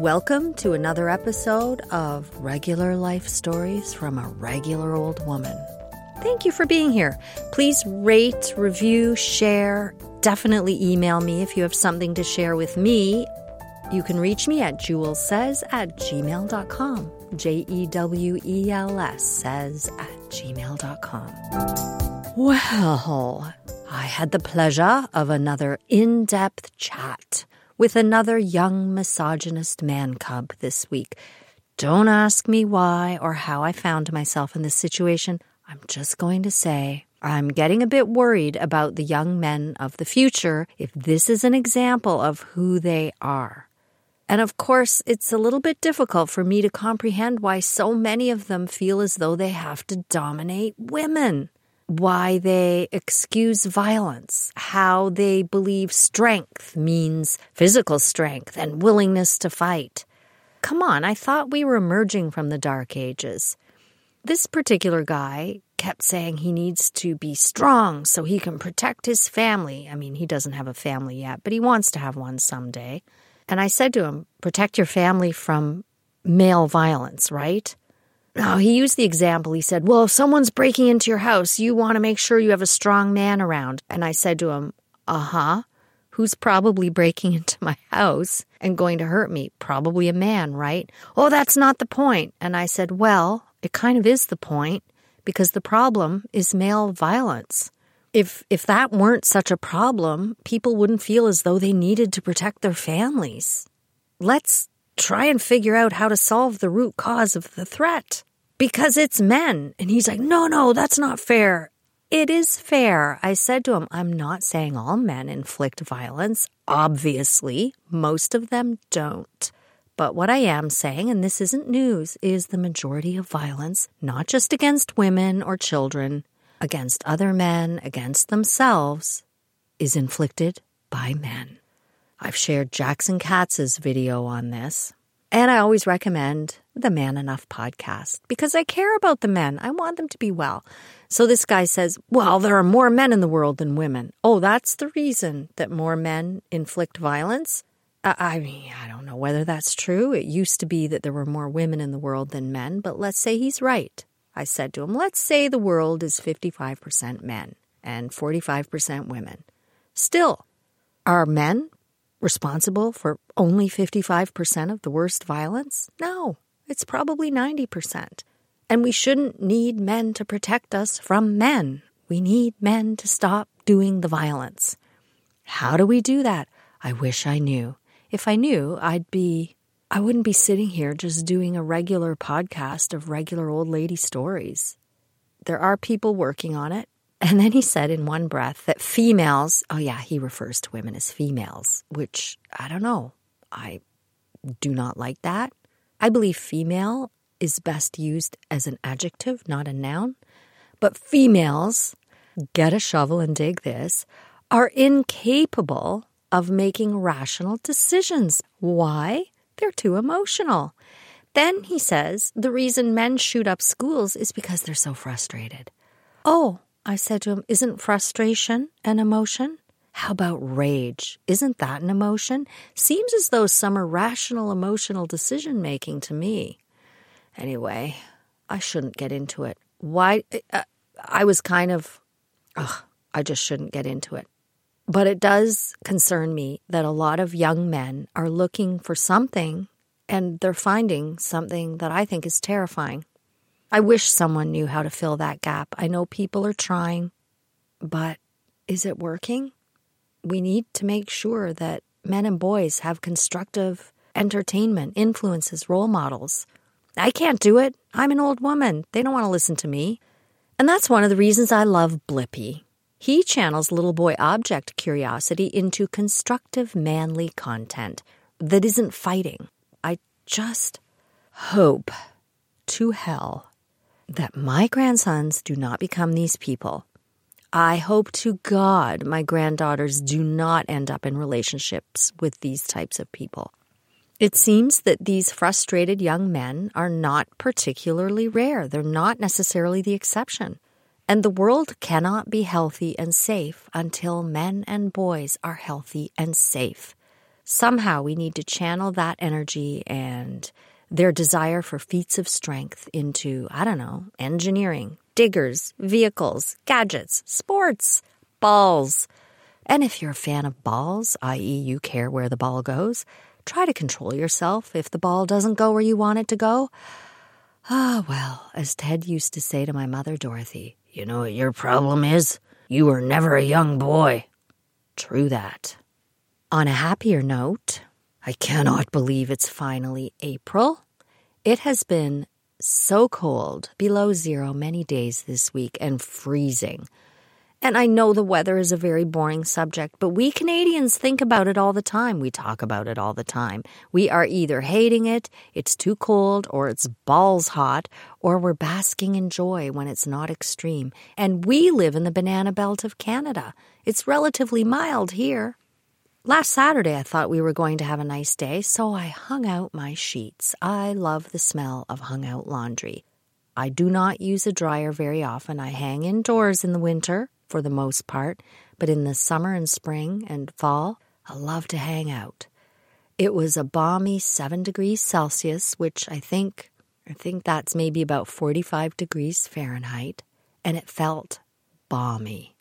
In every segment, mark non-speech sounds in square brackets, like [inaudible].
Welcome to another episode of Regular Life Stories from a Regular Old Woman. Thank you for being here. Please rate, review, share. Definitely email me if you have something to share with me. You can reach me at jewelssays at gmail.com. J E W E L S says at gmail.com. Well, I had the pleasure of another in depth chat with another young misogynist man cub this week. Don't ask me why or how I found myself in this situation. I'm just going to say I'm getting a bit worried about the young men of the future if this is an example of who they are. And of course, it's a little bit difficult for me to comprehend why so many of them feel as though they have to dominate women why they excuse violence, how they believe strength means physical strength and willingness to fight. Come on, I thought we were emerging from the dark ages. This particular guy kept saying he needs to be strong so he can protect his family. I mean, he doesn't have a family yet, but he wants to have one someday. And I said to him, protect your family from male violence, right? No, he used the example. He said, Well, if someone's breaking into your house, you want to make sure you have a strong man around. And I said to him, Uh huh. Who's probably breaking [laughs] into my house and going to hurt me? Probably a man, right? Oh, that's not the point. And I said, Well, it kind of is the point because the problem is male violence. If if that weren't such a problem, people wouldn't feel as though they needed to protect their families. Let's try and figure out how to solve the root cause of the threat. Because it's men. And he's like, no, no, that's not fair. It is fair. I said to him, I'm not saying all men inflict violence. Obviously, most of them don't. But what I am saying, and this isn't news, is the majority of violence, not just against women or children, against other men, against themselves, is inflicted by men. I've shared Jackson Katz's video on this. And I always recommend the Man Enough podcast because I care about the men. I want them to be well. So this guy says, Well, there are more men in the world than women. Oh, that's the reason that more men inflict violence? I, mean, I don't know whether that's true. It used to be that there were more women in the world than men, but let's say he's right. I said to him, Let's say the world is 55% men and 45% women. Still, are men responsible for only 55% of the worst violence? No, it's probably 90%. And we shouldn't need men to protect us from men. We need men to stop doing the violence. How do we do that? I wish I knew. If I knew, I'd be I wouldn't be sitting here just doing a regular podcast of regular old lady stories. There are people working on it. And then he said in one breath that females, oh yeah, he refers to women as females, which I don't know. I do not like that. I believe female is best used as an adjective, not a noun. But females, get a shovel and dig this, are incapable of making rational decisions. Why? They're too emotional. Then he says the reason men shoot up schools is because they're so frustrated. Oh, I said to him, isn't frustration an emotion? How about rage? Isn't that an emotion? Seems as though some are rational emotional decision making to me. Anyway, I shouldn't get into it. Why? Uh, I was kind of, ugh, I just shouldn't get into it. But it does concern me that a lot of young men are looking for something and they're finding something that I think is terrifying. I wish someone knew how to fill that gap. I know people are trying, but is it working? We need to make sure that men and boys have constructive entertainment, influences, role models. I can't do it. I'm an old woman. They don't want to listen to me. And that's one of the reasons I love Blippi. He channels little boy object curiosity into constructive, manly content that isn't fighting. I just hope to hell that my grandsons do not become these people. I hope to God my granddaughters do not end up in relationships with these types of people. It seems that these frustrated young men are not particularly rare. They're not necessarily the exception. And the world cannot be healthy and safe until men and boys are healthy and safe. Somehow we need to channel that energy and their desire for feats of strength into, I don't know, engineering, diggers, vehicles, gadgets, sports, balls. And if you're a fan of balls, i.e., you care where the ball goes, Try to control yourself if the ball doesn't go where you want it to go. Ah, well, as Ted used to say to my mother, Dorothy, you know what your problem is? You were never a young boy. True that. On a happier note, I cannot believe it's finally April. It has been so cold, below zero, many days this week, and freezing. And I know the weather is a very boring subject, but we Canadians think about it all the time. We talk about it all the time. We are either hating it, it's too cold, or it's balls hot, or we're basking in joy when it's not extreme. And we live in the banana belt of Canada. It's relatively mild here. Last Saturday, I thought we were going to have a nice day, so I hung out my sheets. I love the smell of hung out laundry. I do not use a dryer very often. I hang indoors in the winter for the most part, but in the summer and spring and fall, I love to hang out. It was a balmy 7 degrees Celsius, which I think I think that's maybe about 45 degrees Fahrenheit, and it felt balmy.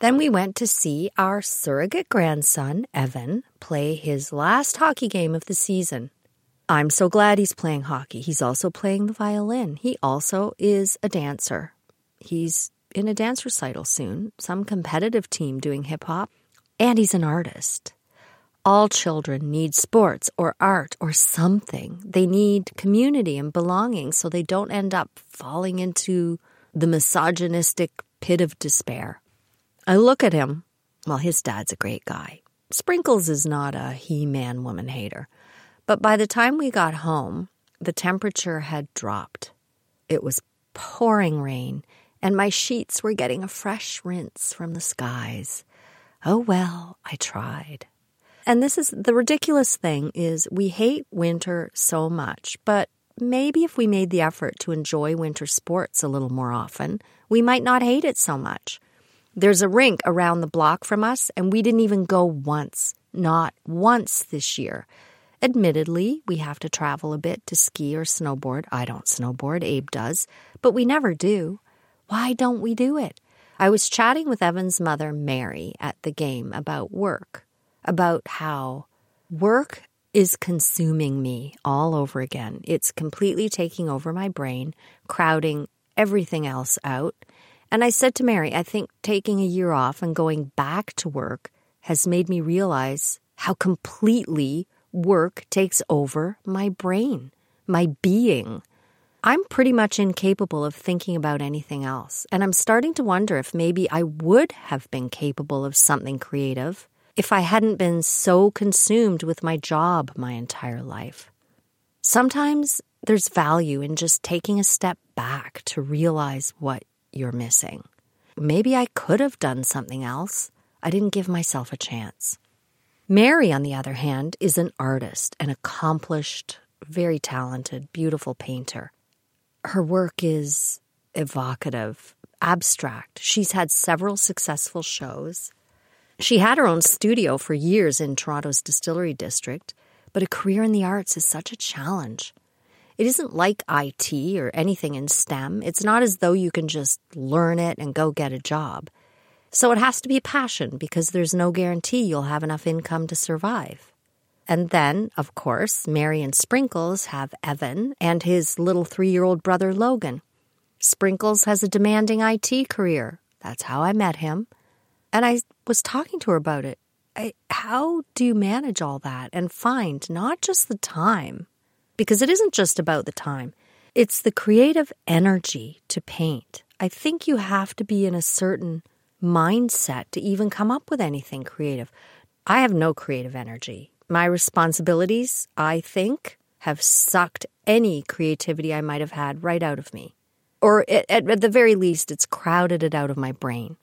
Then we went to see our surrogate grandson, Evan, play his last hockey game of the season. I'm so glad he's playing hockey. He's also playing the violin. He also is a dancer. He's in a dance recital soon, some competitive team doing hip hop, and he's an artist. All children need sports or art or something. They need community and belonging so they don't end up falling into the misogynistic pit of despair. I look at him. Well, his dad's a great guy. Sprinkles is not a he man woman hater. But by the time we got home, the temperature had dropped. It was pouring rain and my sheets were getting a fresh rinse from the skies. Oh well, I tried. And this is the ridiculous thing is we hate winter so much, but maybe if we made the effort to enjoy winter sports a little more often, we might not hate it so much. There's a rink around the block from us, and we didn't even go once, not once this year. Admittedly, we have to travel a bit to ski or snowboard. I don't snowboard, Abe does, but we never do. Why don't we do it? I was chatting with Evan's mother, Mary, at the game about work, about how work is consuming me all over again. It's completely taking over my brain, crowding everything else out. And I said to Mary, I think taking a year off and going back to work has made me realize how completely work takes over my brain, my being. I'm pretty much incapable of thinking about anything else, and I'm starting to wonder if maybe I would have been capable of something creative if I hadn't been so consumed with my job my entire life. Sometimes there's value in just taking a step back to realize what you're missing. Maybe I could have done something else. I didn't give myself a chance. Mary, on the other hand, is an artist, an accomplished, very talented, beautiful painter. Her work is evocative, abstract. She's had several successful shows. She had her own studio for years in Toronto's distillery district, but a career in the arts is such a challenge. It isn't like IT or anything in STEM. It's not as though you can just learn it and go get a job. So it has to be a passion because there's no guarantee you'll have enough income to survive. And then, of course, Mary and Sprinkles have Evan and his little three year old brother Logan. Sprinkles has a demanding IT career. That's how I met him. And I was talking to her about it. I, how do you manage all that and find not just the time because it isn't just about the time, it's the creative energy to paint. I think you have to be in a certain mindset to even come up with anything creative. I have no creative energy. My responsibilities, I think, have sucked any creativity I might have had right out of me. Or at, at, the very least, it's crowded it out of my brain.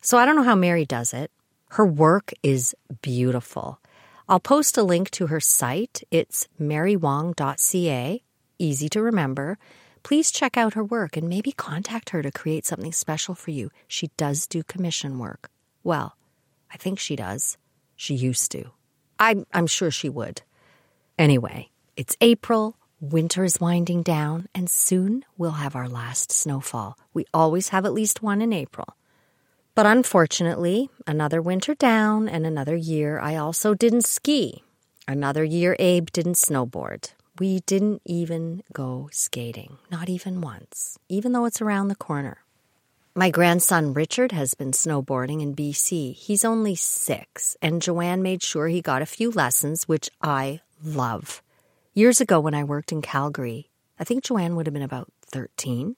So I don't know how Mary does it. Her work is beautiful. I'll post a link to her site. It's marywong.ca, easy to remember. Please check out her work and maybe contact her to create something special for you. She does do commission work. Well, I think she does. She used to. I'm, I'm sure she would. Anyway, it's April, winter is winding down, and soon we'll have our last snowfall. We always have at least one in April. But unfortunately, another winter down and another year, I also didn't ski. Another year, Abe didn't snowboard. We didn't even go skating, not even once, even though it's around the corner. My grandson Richard has been snowboarding in BC. He's only six, and Joanne made sure he got a few lessons, which I love. Years ago, when I worked in Calgary, I think Joanne would have been about 13.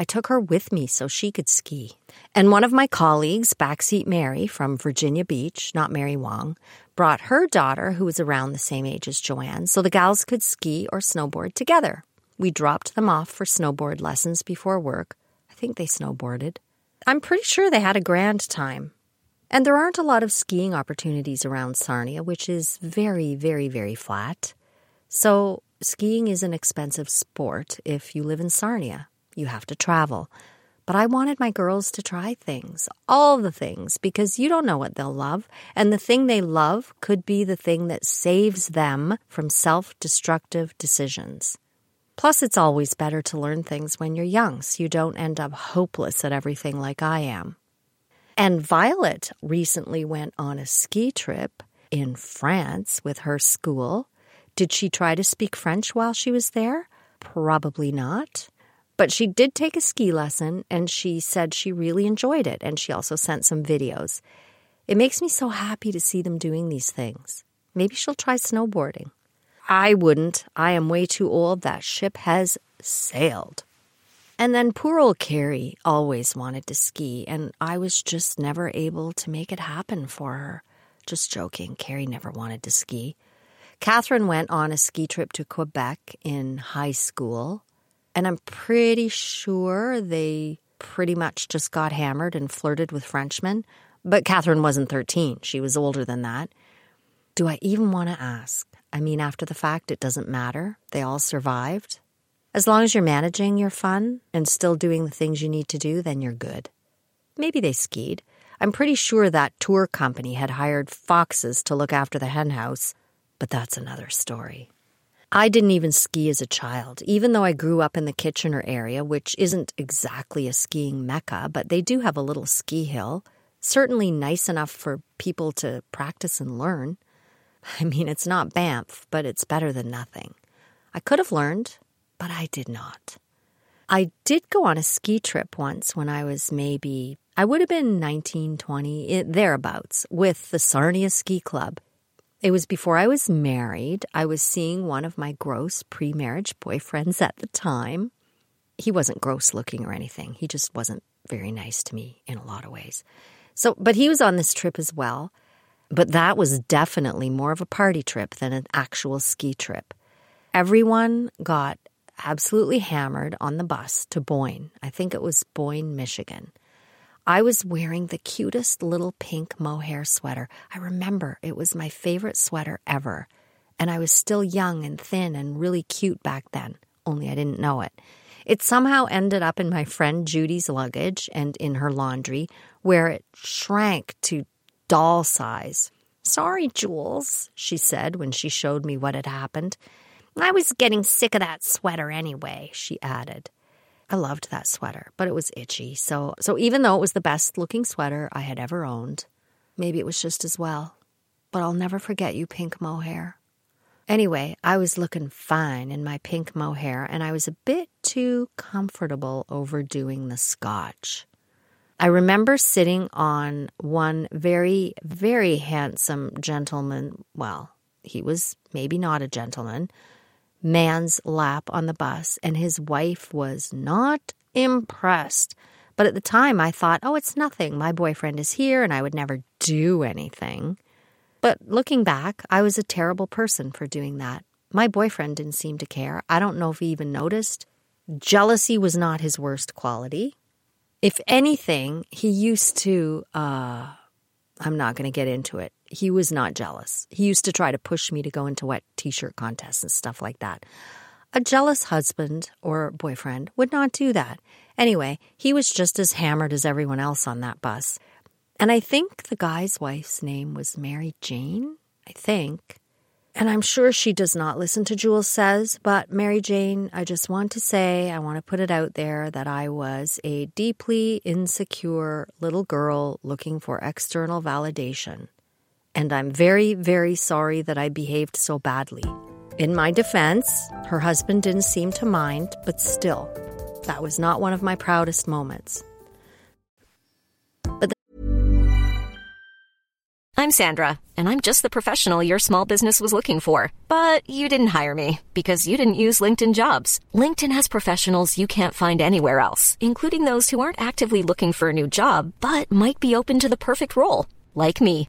I took her with me so she could ski. And one of my colleagues, Backseat Mary from Virginia Beach, not Mary Wong, brought her daughter, who was around the same age as Joanne, so the gals could ski or snowboard together. We dropped them off for snowboard lessons before work. I think they snowboarded. I'm pretty sure they had a grand time. And there aren't a lot of skiing opportunities around Sarnia, which is very, very, very flat. So skiing is an expensive sport if you live in Sarnia you have to travel. But I wanted my girls to try things, all the things, because you don't know what they'll love. And the thing they love could be the thing that saves them from self destructive decisions. Plus, it's always better to learn things when you're young so you don't end up hopeless at everything like I am. And Violet recently went on a ski trip in France with her school. Did she try to speak French while she was there? Probably not. But she did take a ski lesson and she said she really enjoyed it. And she also sent some videos. It makes me so happy to see them doing these things. Maybe she'll try snowboarding. I wouldn't. I am way too old. That ship has sailed. And then poor old Carrie always wanted to ski, and I was just never able to make it happen for her. Just joking, Carrie never wanted to ski. Catherine went on a ski trip to Quebec in high school. And I'm pretty sure they pretty much just got hammered and flirted with Frenchmen. But Catherine wasn't 13, she was older than that. Do I even want to ask? I mean, after the fact, it doesn't matter. They all survived. As long as you're managing your fun and still doing the things you need to do, then you're good. Maybe they skied. I'm pretty sure that tour company had hired foxes to look after the henhouse, but that's another story. I didn't even ski as a child, even though I grew up in the Kitchener area, which isn't exactly a skiing mecca, but they do have a little ski hill. Certainly nice enough for people to practice and learn. I mean, it's not Banff, but it's better than nothing. I could have learned, but I did not. I did go on a ski trip once when I was maybe, I would have been 19, 20, eh, thereabouts, with the Sarnia Ski Club. It was before I was married. I was seeing one of my gross pre marriage boyfriends at the time. He wasn't gross looking or anything. He just wasn't very nice to me in a lot of ways. So, but he was on this trip as well. But that was definitely more of a party trip than an actual ski trip. Everyone got absolutely hammered on the bus to Boyne. I think it was Boyne, Michigan. I was wearing the cutest little pink mohair sweater. I remember it was my favorite sweater ever. And I was still young and thin and really cute back then, only I didn't know it. It somehow ended up in my friend Judy's luggage and in her laundry, where it shrank to doll size. Sorry, Jules, she said when she showed me what had happened. I was getting sick of that sweater anyway, she added. I loved that sweater, but it was itchy. So so even though it was the best looking sweater I had ever owned, maybe it was just as well. But I'll never forget you, pink mohair. Anyway, I was looking fine in my pink mohair, and I was a bit too comfortable overdoing the scotch. I remember sitting on one very, very handsome gentleman. Well, he was maybe not a gentleman, man's lap on the bus, and his wife was not impressed. But at the time, I thought, oh, it's nothing. My boyfriend is here, and I would never do anything. But looking back, I was a terrible person for doing that. My boyfriend didn't seem to care. I don't know if he even noticed. Jealousy was not his worst quality. If anything, he used to, uh, I'm not going to get into it. He was not jealous. He used to try to push me to go into wet t shirt contests and stuff like that. A jealous husband or boyfriend would not do that. Anyway, he was just as hammered as everyone else on that bus. And I think the guy's wife's name was Mary Jane. I think. And I'm sure she does not listen to Jewels Says, but Mary Jane, I just want to say, I want to put it out there that I was a deeply insecure little girl looking for external validation. And I'm very, very sorry that I behaved so badly. In my defense, her husband didn't seem to mind, but still, that was not one of my proudest moments. But I'm Sandra, and I'm just the professional your small business was looking for. But you didn't hire me because you didn't use LinkedIn jobs. LinkedIn has professionals you can't find anywhere else, including those who aren't actively looking for a new job but might be open to the perfect role, like me.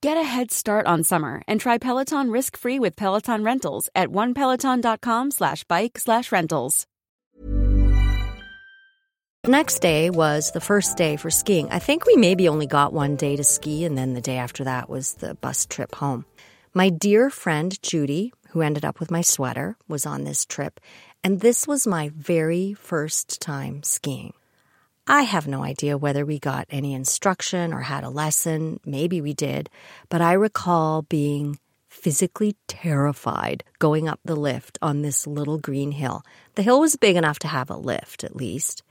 Get a head start on summer and try Peloton risk-free with Peloton Rentals at onepeloton.com slash bike slash rentals. Next day was the first day for skiing. I think we maybe only got one day to ski, and then the day after that was the bus trip home. My dear friend Judy, who ended up with my sweater, was on this trip, and this was my very first time skiing. I have no idea whether we got any instruction or had a lesson. Maybe we did, but I recall being physically terrified going up the lift on this little green hill. The hill was big enough to have a lift, at least.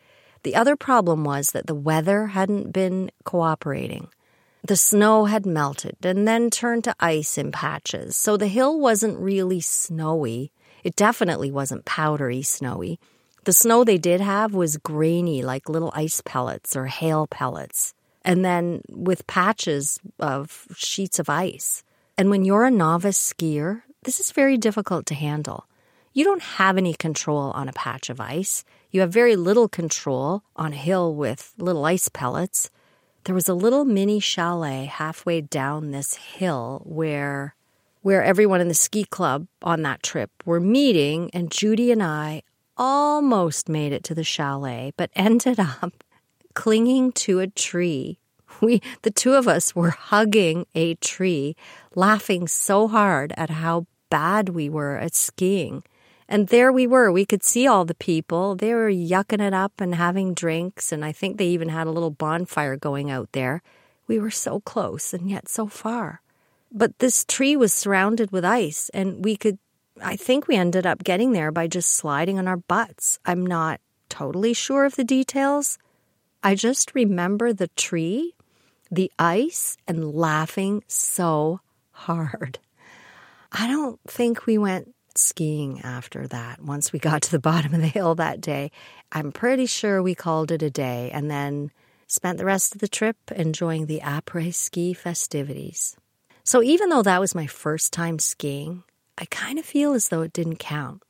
The other problem was that the weather hadn't been cooperating. The snow had melted and then turned to ice in patches, so the hill wasn't really snowy. It definitely wasn't powdery snowy. The snow they did have was grainy, like little ice pellets or hail pellets, and then with patches of sheets of ice. And when you're a novice skier, this is very difficult to handle. You don't have any control on a patch of ice. You have very little control on a hill with little ice pellets. There was a little mini chalet halfway down this hill where where everyone in the ski club on that trip were meeting and Judy and I almost made it to the chalet but [laughs] ended up clinging to a tree. We the two of us were hugging a tree, laughing so hard at how bad we were at skiing. And there we were. We could see all the people. They were yucking it up and having drinks. And I think they even had a little bonfire going out there. We were so close and yet so far. But this tree was surrounded with ice, and we could, I think we ended up getting there by just sliding on our butts. I'm not totally sure of the details. I just remember the tree, the ice, and laughing so hard. I don't think we went skiing after that once we got to the [laughs] bottom of the hill that day. I'm pretty sure we called it a day and then spent the rest of the trip enjoying the après ski festivities. So even though that was my first time skiing, I kind of feel as though it didn't count.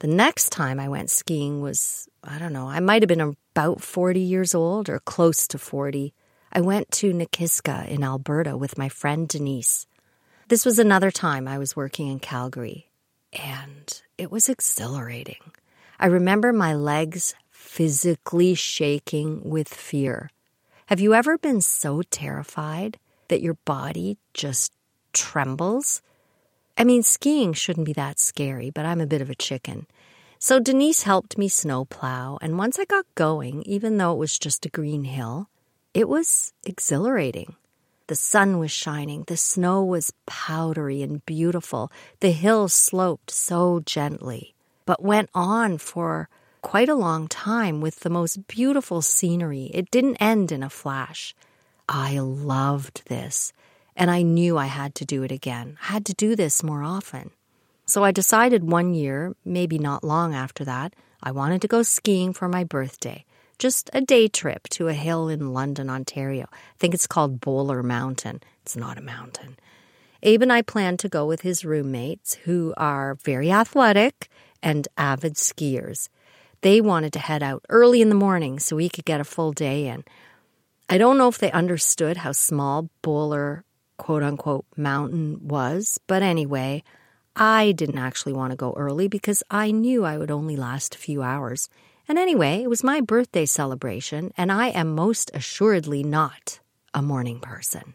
The next time I went skiing was, I don't know, I might have been about 40 years old or close to 40. I went to Nakiska in Alberta with my friend Denise. This was another time I was working in Calgary, and it was exhilarating. I remember my legs physically shaking with fear. Have you ever been so terrified that your body just trembles? I mean, skiing shouldn't be that scary, but I'm a bit of a chicken. So Denise helped me snowplow, and once I got going, even though it was just a green hill, it was exhilarating. The sun was shining, the snow was powdery and beautiful, the hill sloped so gently, but went on for quite a long time with the most beautiful scenery. It didn't end in a flash. I loved this, and I knew I had to do it again. I had to do this more often. So I decided one year, maybe not long after that, I wanted to go skiing for my birthday. Just a day trip to a hill in London, Ontario. I think it's called Boler Mountain. It's not a mountain. Abe and I planned to go with his roommates, who are very athletic and avid skiers. They wanted to head out early in the morning so we could get a full day in. I don't know if they understood how small Boler, quote unquote, mountain was, but anyway, I didn't actually want to go early because I knew I would only last a few hours. And anyway, it was my birthday celebration, and I am most assuredly not a morning person.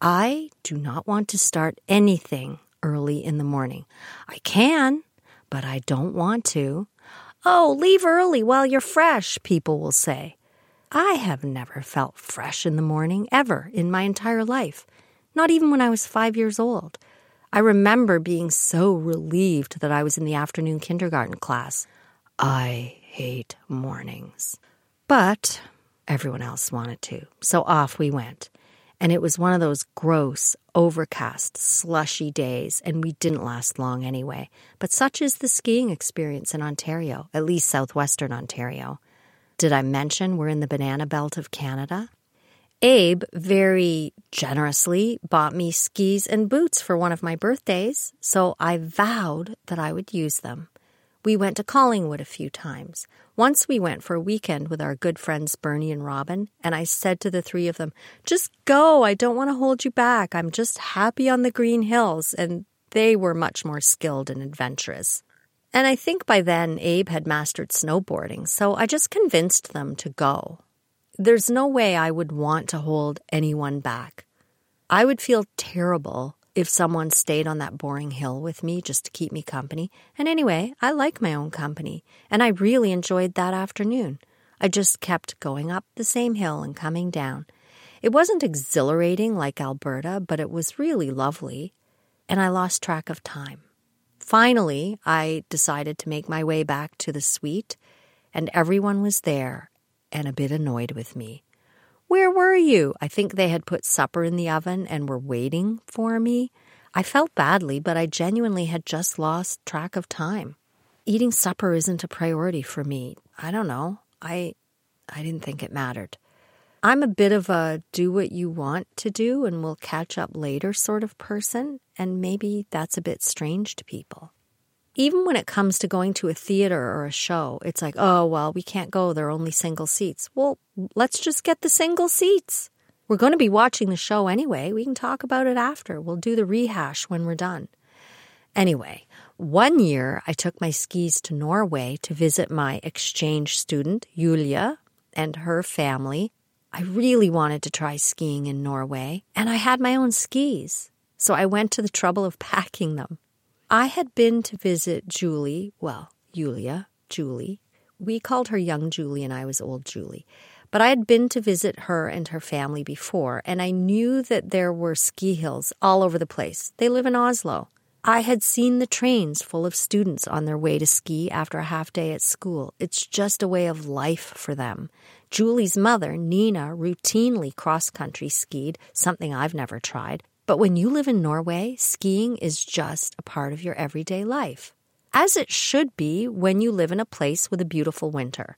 I do not want to start anything early in the morning. I can, but I don't want to. Oh, leave early while you're fresh, people will say. I have never felt fresh in the morning ever in my entire life, not even when I was five years old. I remember being so relieved that I was in the afternoon kindergarten class. I hate mornings. But everyone else wanted to, so off we went. And it was one of those gross, overcast, slushy days, and we didn't last long anyway. But such is the skiing experience in Ontario, at least southwestern Ontario. Did I mention we're in the banana belt of Canada? Abe very generously bought me skis and boots for one of my birthdays, so I vowed that I would use them. We went to Collingwood a few times. Once we went for a weekend with our good friends Bernie and Robin, and I said to the three of them, Just go, I don't want to hold you back. I'm just happy on the green hills. And they were much more skilled and adventurous. And I think by then Abe had mastered snowboarding, so I just convinced them to go. There's no way I would want to hold anyone back. I would feel terrible if someone stayed on that boring hill with me just to keep me company. And anyway, I like my own company, and I really enjoyed that afternoon. I just kept going up the same hill and coming down. It wasn't exhilarating like Alberta, but it was really lovely, and I lost track of time. Finally, I decided to make my way back to the suite, and everyone was there and a bit annoyed with me. Where were you? I think they had put supper in the oven and were waiting for me. I felt badly, but I genuinely had just lost track of time. Eating supper isn't a priority for me. I don't know. I I didn't think it mattered. I'm a bit of a do what you want to do and we'll catch up later sort of person, and maybe that's a bit strange to people. Even when it comes to going to a theater or a show, it's like, oh, well, we can't go. There are only single seats. Well, let's just get the single seats. We're going to be watching the show anyway. We can talk about it after. We'll do the rehash when we're done. Anyway, one year I took my skis to Norway to visit my exchange student, Julia, and her family. I really wanted to try skiing in Norway, and I had my own skis. So I went to the trouble of packing them. I had been to visit Julie, well, Julia, Julie. We called her young Julie and I was old Julie. But I had been to visit her and her family before, and I knew that there were ski hills all over the place. They live in Oslo. I had seen the trains full of students on their way to ski after a half day at school. It's just a way of life for them. Julie's mother, Nina, routinely cross country skied, something I've never tried. But when you live in Norway, skiing is just a part of your everyday life, as it should be when you live in a place with a beautiful winter.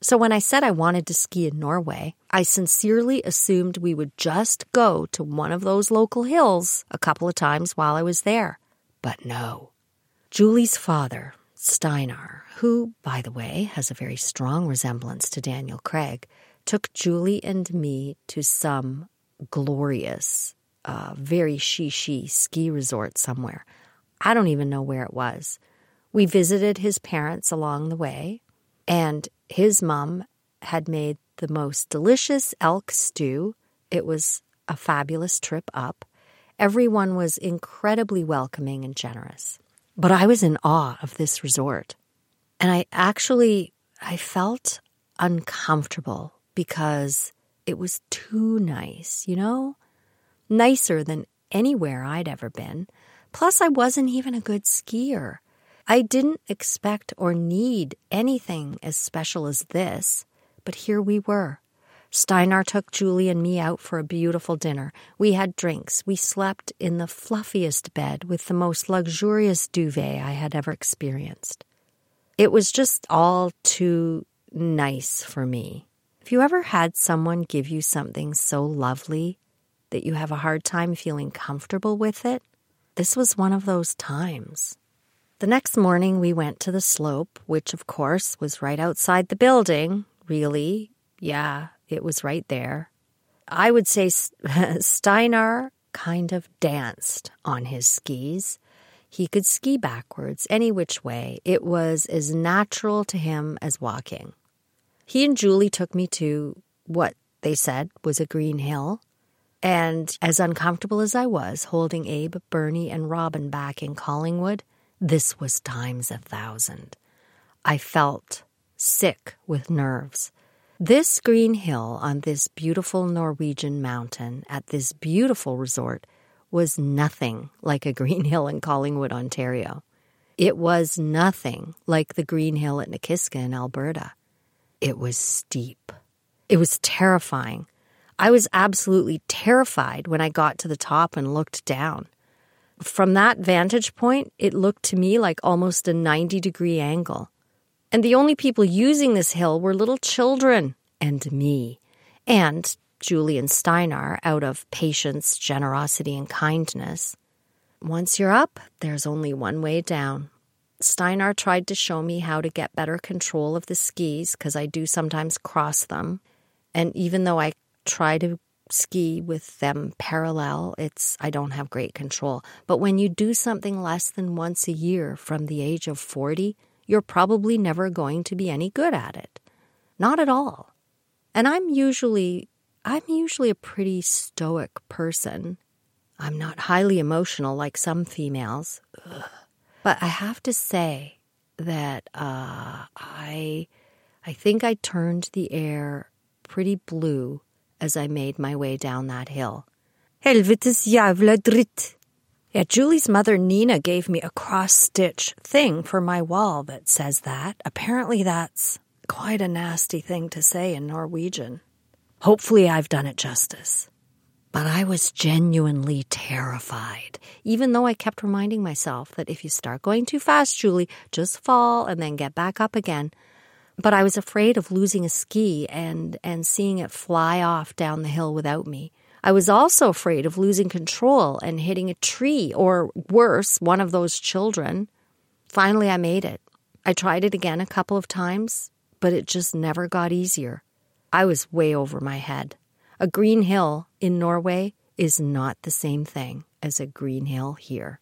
So when I said I wanted to ski in Norway, I sincerely assumed we would just go to one of those local hills a couple of times while I was there. But no. Julie's father, Steinar, who, by the way, has a very strong resemblance to Daniel Craig, took Julie and me to some glorious, uh, very she ski resort somewhere. I don't even know where it was. We visited his parents along the way, and his mom had made the most delicious elk stew. It was a fabulous trip up. Everyone was incredibly welcoming and generous. But I was in awe of this resort. And I actually I felt uncomfortable because it was too nice, you know? Nicer than anywhere I'd ever been. Plus I wasn't even a good skier. I didn't expect or need anything as special as this, but here we were. Steinar took Julie and me out for a beautiful dinner. We had drinks. We slept in the fluffiest bed with the most luxurious duvet I had ever experienced. It was just all too nice for me. Have you ever had someone give you something so lovely that you have a hard time feeling comfortable with it? This was one of those times. The next morning, we went to the slope, which, of course, was right outside the building. Really? Yeah, it was right there. I would say [laughs] Steinar kind of danced on his skis. He could ski backwards any which way. It was as natural to him as walking. He and Julie took me to what they said was a green hill. And as uncomfortable as I was holding Abe, Bernie, and Robin back in Collingwood, this was times a thousand. I felt sick with nerves. This green hill on this beautiful Norwegian mountain at this beautiful resort was nothing like a green [laughs] hill in Collingwood, Ontario. It was nothing like the green hill at Nakiska in Alberta. It was steep. It was terrifying. I was absolutely terrified when I got to the top and looked down. From that vantage point, it looked to me like almost a 90 degree angle. And the only people using this hill were little children and me, and Julie and Steinar out of patience, generosity, and kindness. Once you're up, there's only one way down. Steinar tried to show me how to get better control of the skis because I do sometimes cross them. And even though I try to ski with them parallel, it's I don't have great control. But when you do something less than once a year from the age of 40, you're probably never going to be any good at it. Not at all. And I'm usually I'm usually a pretty stoic person. I'm not highly emotional like some females. Ugh. But I have to say that uh, I I think I turned the air pretty blue as I made my way down that hill. Helvetes jævla dritt. Yeah, Julie's mother Nina gave me a cross stitch thing for my wall that says that. Apparently, that's quite a nasty thing to say in Norwegian. Hopefully, I've done it justice. But I was genuinely terrified, even though I kept reminding myself that if you start going too fast, Julie, just fall and then get back up again. But I was afraid of losing a ski and, and seeing it fly off down the hill without me. I was also afraid of losing control and hitting a tree, or worse, one of those children. Finally, I made it. I tried it again a couple of times, but it just never got easier. I was way over my head. A green hill in Norway is not the same thing as a green hill here.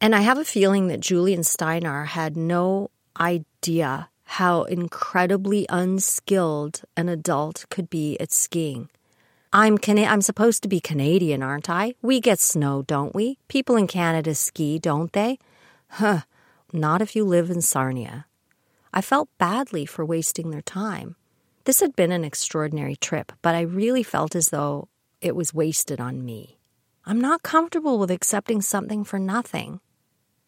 And I have a feeling that Julie and Steinar had no idea how incredibly unskilled an adult could be at skiing. I'm Cana- I'm supposed to be Canadian, aren't I? We get snow, don't we? People in Canada ski, don't they? Huh. Not if you live in Sarnia. I felt badly for wasting their time. This had been an extraordinary trip, but I really felt as though it was wasted on me. I'm not comfortable with accepting something for nothing.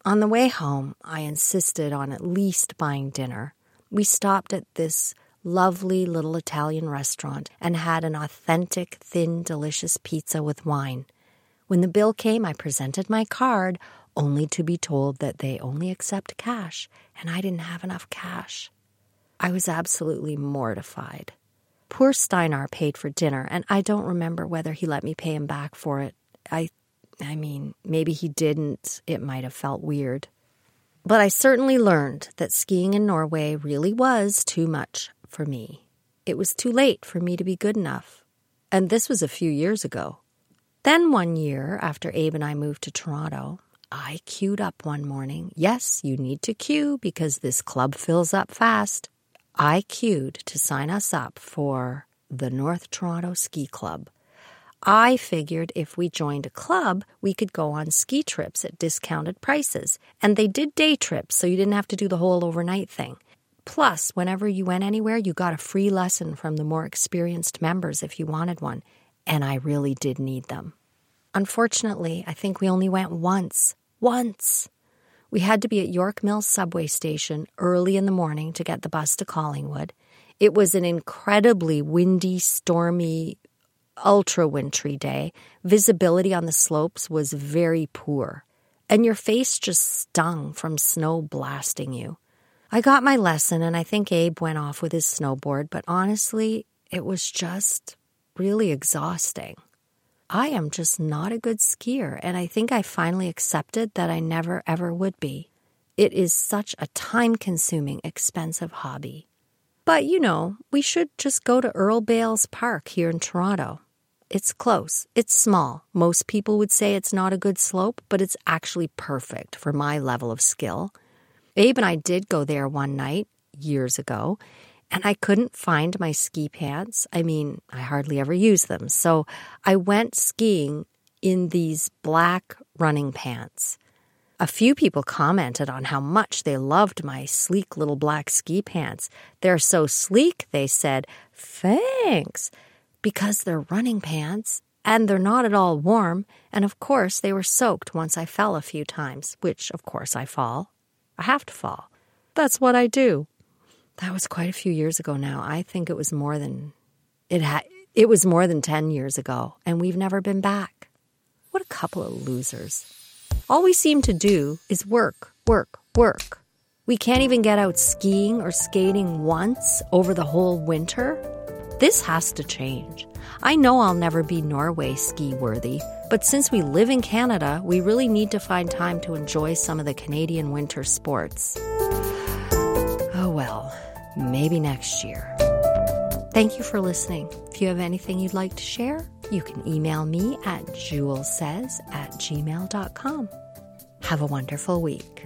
On the way home, I insisted on at least buying dinner. We stopped at this lovely little Italian restaurant and had an authentic, thin, delicious pizza with wine. When the bill came, I presented my card, only to be told that they only accept cash, and I didn't have enough cash. I was absolutely mortified. Poor Steinar paid for dinner, and I don't remember whether he let me pay him back for it. I I mean, maybe he didn't. It might have felt weird. But I certainly learned that skiing in Norway really was too much for me. It was too late for me to be good enough. And this was a few years ago. Then one year, after Abe and I moved to Toronto, I queued up one morning. Yes, you need to queue because this club fills up fast. I queued to sign us up for the North Toronto Ski Club. I figured if we joined a club, we could go on ski trips at discounted prices. And they did day trips, so you didn't have to do the whole overnight thing. Plus, whenever you went anywhere, you got a free lesson from the more experienced members if you wanted one. And I really did need them. Unfortunately, I think we only went once. Once. We had to be at York Mills subway station early in the morning to get the bus to Collingwood. It was an incredibly windy, stormy, ultra wintry day, visibility on the slopes was very poor, and your face just stung from snow blasting you. I got my lesson, and I think Abe went off with his snowboard, but honestly, it was just really exhausting. I am just not a good skier, and I think I finally accepted that I never ever would be. It is such a time consuming, expensive hobby. But you know, we should just go to Earl Bales Park here in Toronto. It's close. It's small. Most people would say it's not a good slope, but it's actually perfect for my level of skill. Abe and I did go there one night years ago, and I couldn't find my ski pants. I mean, I hardly ever use them. So I went skiing in these black running pants. A few people commented on how much they loved my sleek little black ski pants. They're so sleek, they said. Thanks because they're running pants and they're not at all warm. And of course, they were soaked once I fell a few times, which of course I fall. I have to fall. That's what I do. That was quite a few years ago now. I think it was more than it had it was more than 10 years ago and we've never been back. What a couple of losers. All we seem to do is work, work, work. We can't even get out skiing or skating once over the whole winter. This has to change. I know I'll never be Norway ski worthy, but since we live in Canada, we really need to find time to enjoy some of the Canadian winter sports. Oh well, maybe next year. Thank you for listening. If you have anything you'd like to share, you can email me at jewelssays at gmail.com. Have a wonderful week.